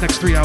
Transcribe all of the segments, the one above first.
next three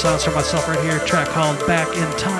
sounds for myself right here. track called Back in Time.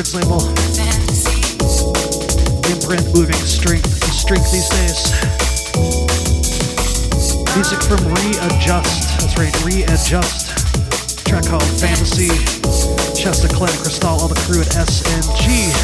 Records label. Imprint moving strength to strength these days. Music from Readjust. That's right, Readjust. track called Fantasy. Chester Clan, Cristal, all the crew at SNG.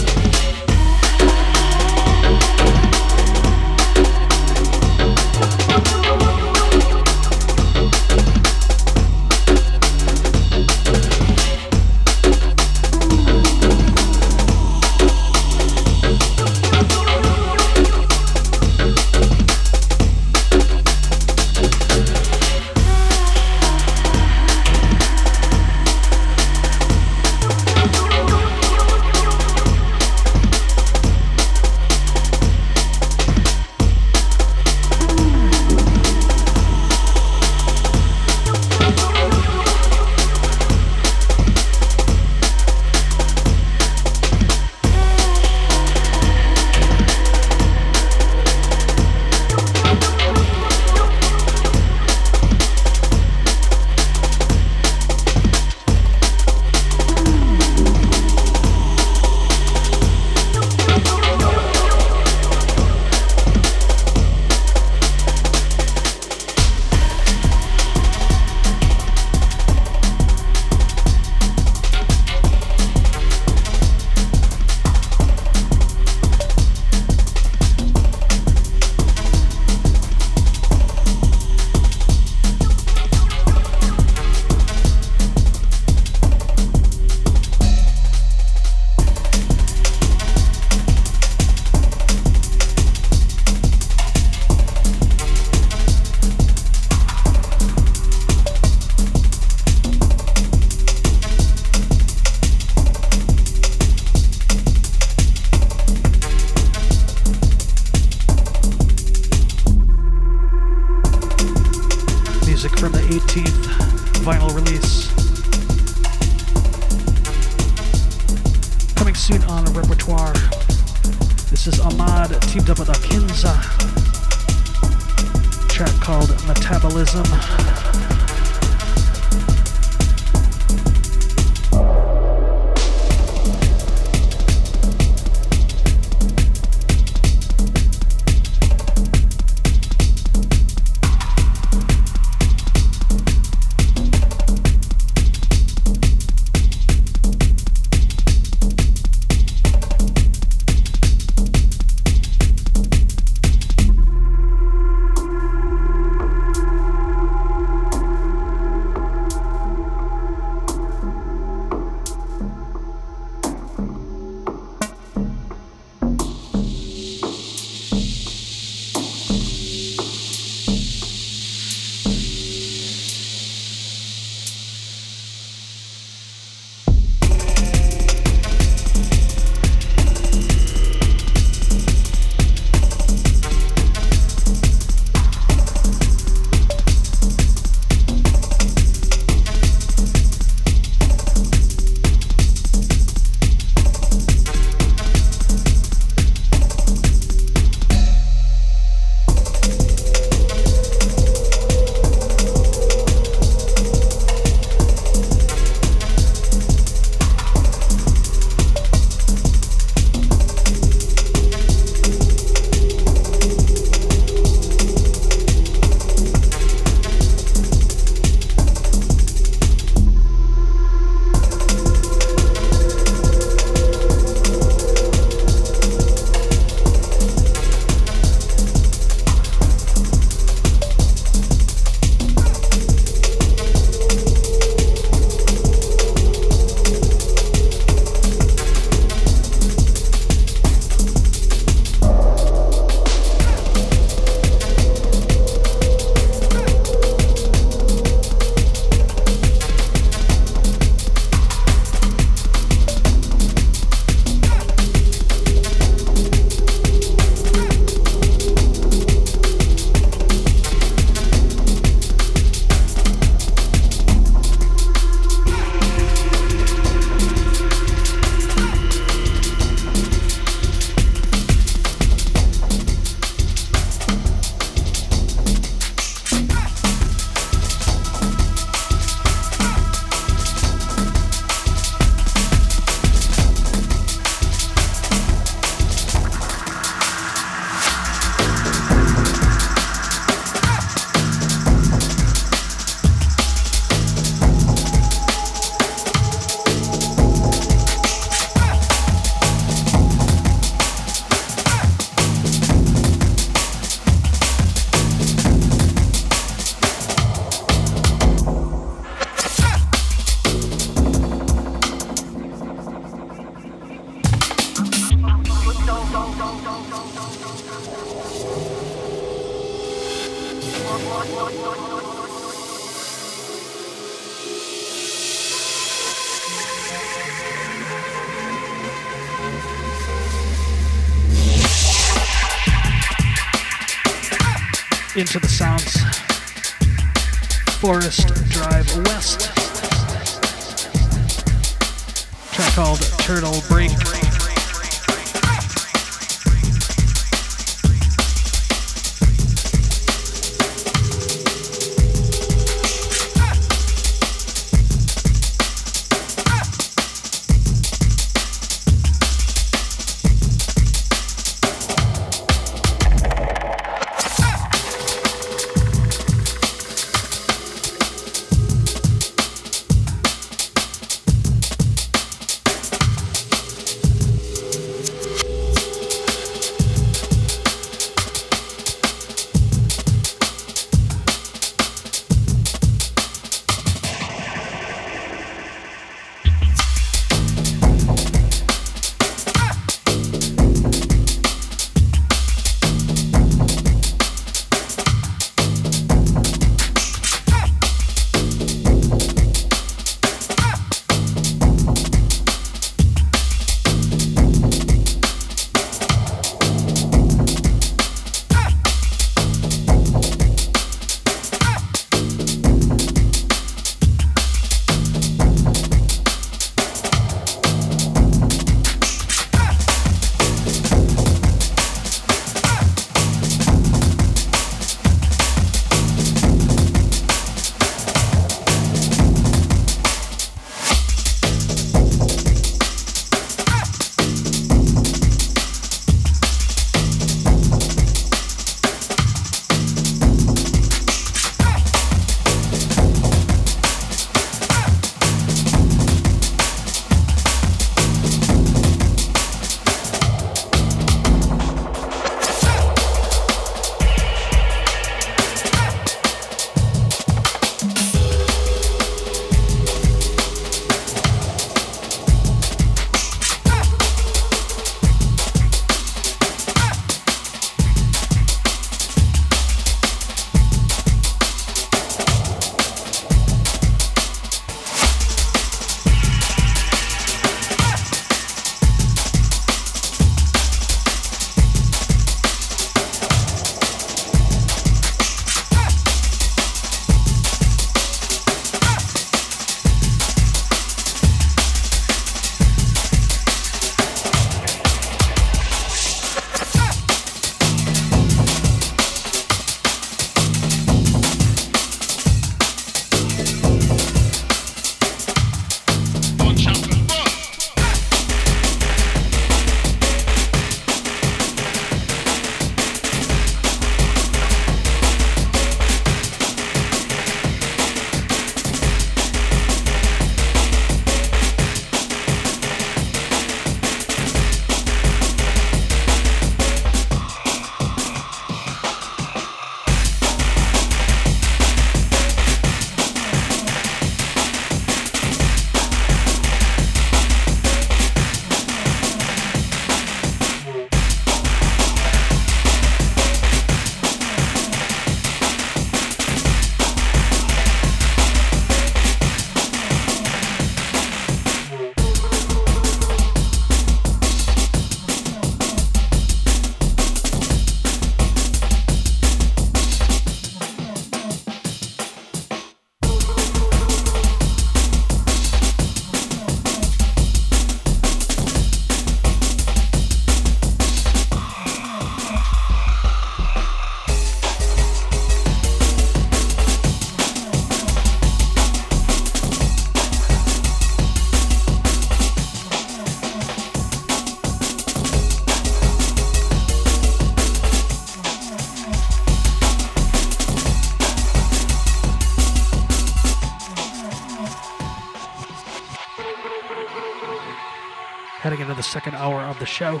Second hour of the show.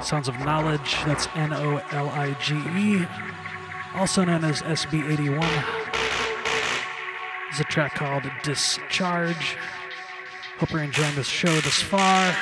Sounds of Nolige, that's N O L I G E, also known as SB81. It's a track called Discharge. Hope you're enjoying this show this far.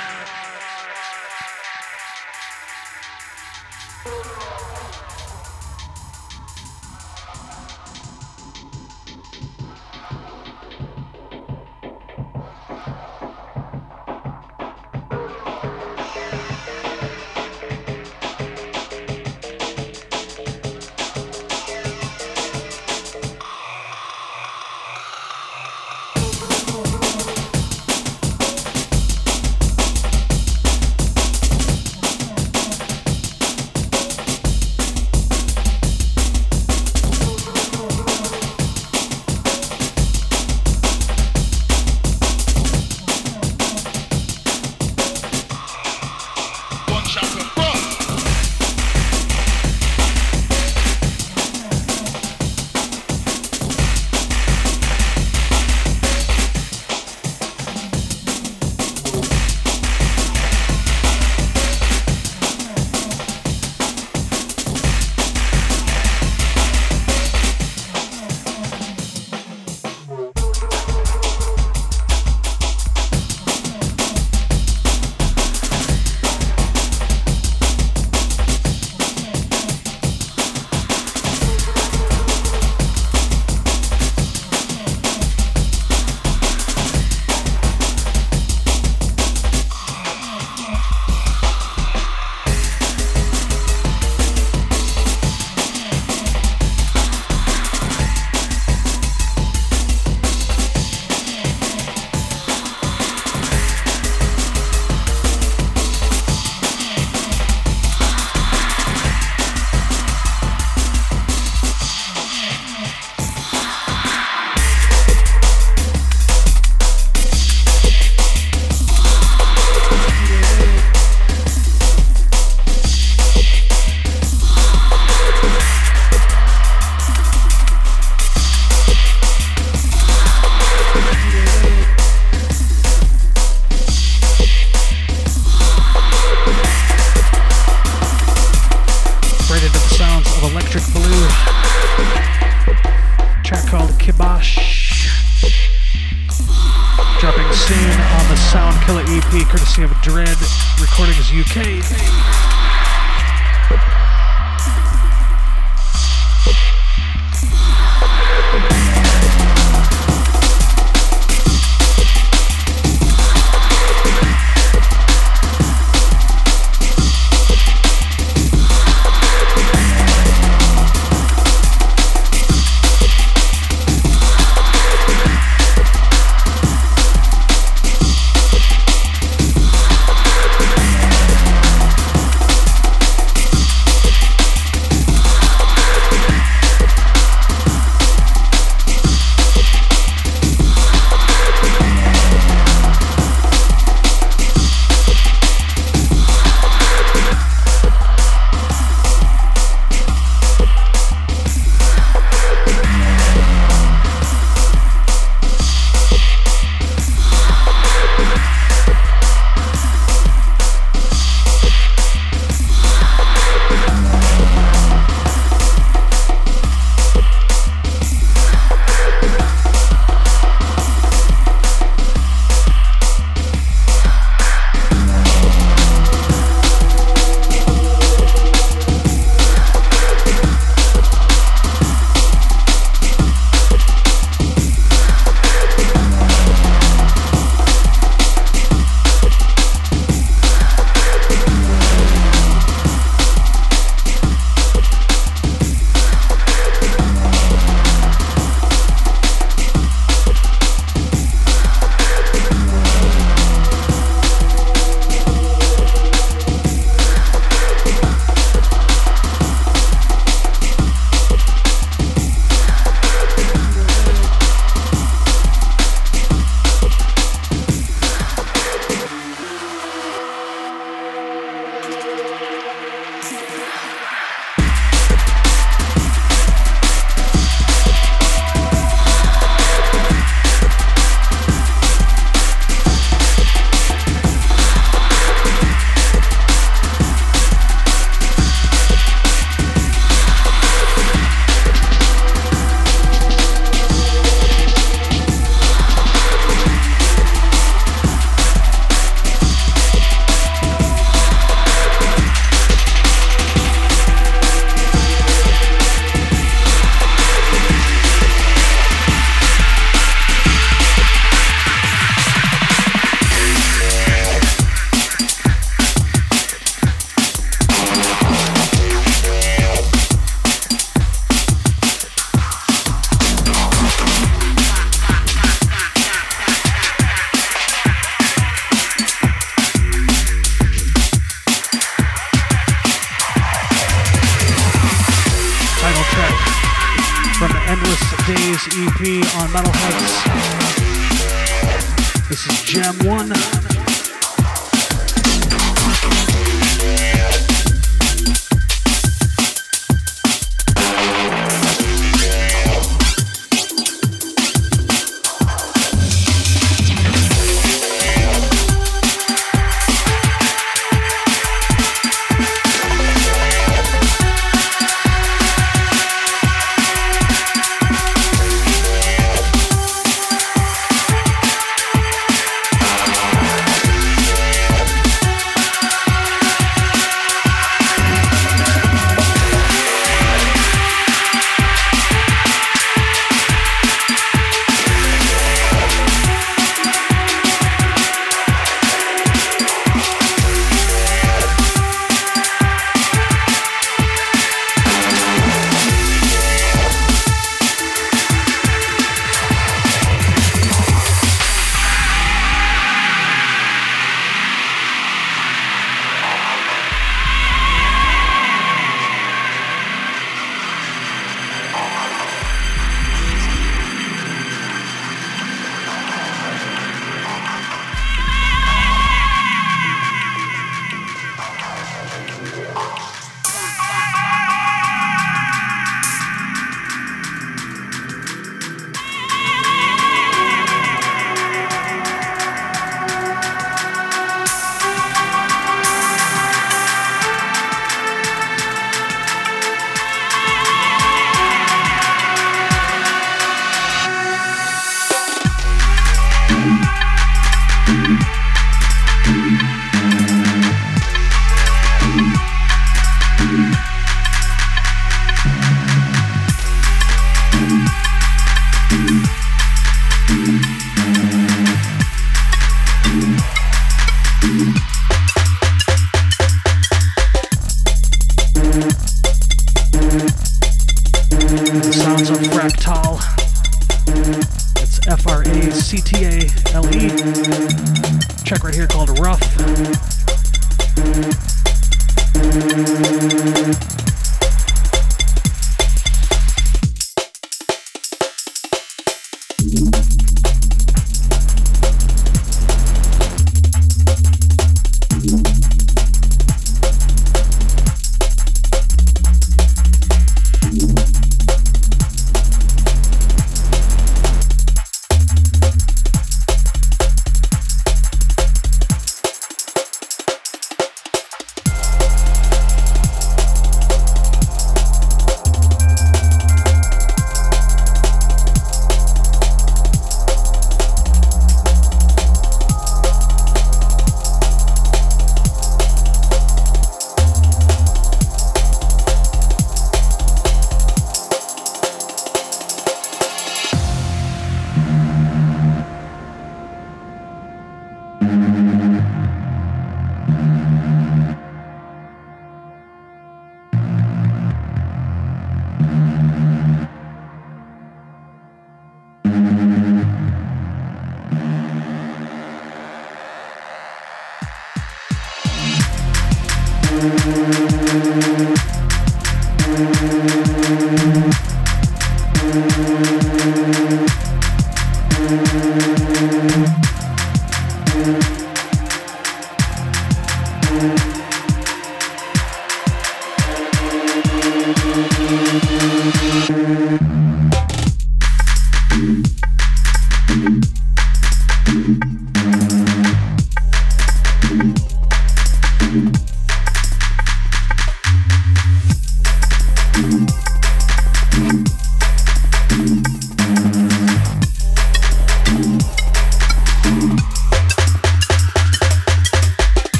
This is Jem One.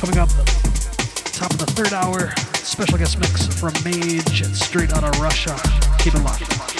Coming up, top of the third hour, special guest mix from Mage, and straight out of Russia. Keep it locked.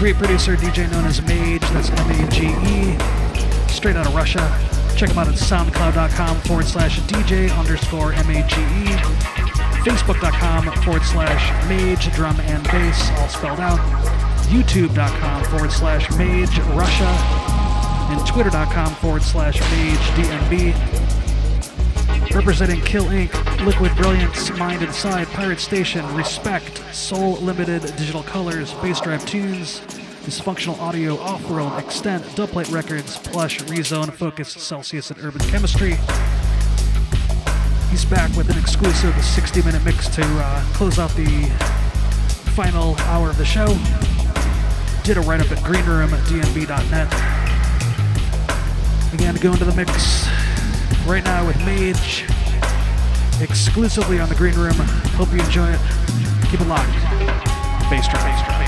great producer DJ known as Mage, that's M A G E, straight out of Russia. Check him out at soundcloud.com forward slash DJ underscore M A G E, facebook.com forward slash Mage drum and bass, all spelled out youtube.com forward slash mage Russia, and twitter.com forward slash mage DNB. Representing Kill Inc., Liquid Brilliance, Mind Inside, Pirate Station, Respect, Soul Limited, Digital Colors, Bass Drive Tunes, Dysfunctional Audio, Off-World, Extent, Dubplate Records, Plush, Rezone, Focus, Celsius, and Urban Chemistry. He's back with an exclusive 60-minute mix to uh, close out the final hour of the show did a write up at greenroomdnb.net. Again, to go into the mix right now with Mage, exclusively on the Green Room. Hope you enjoy it. Keep it locked. Bass drum.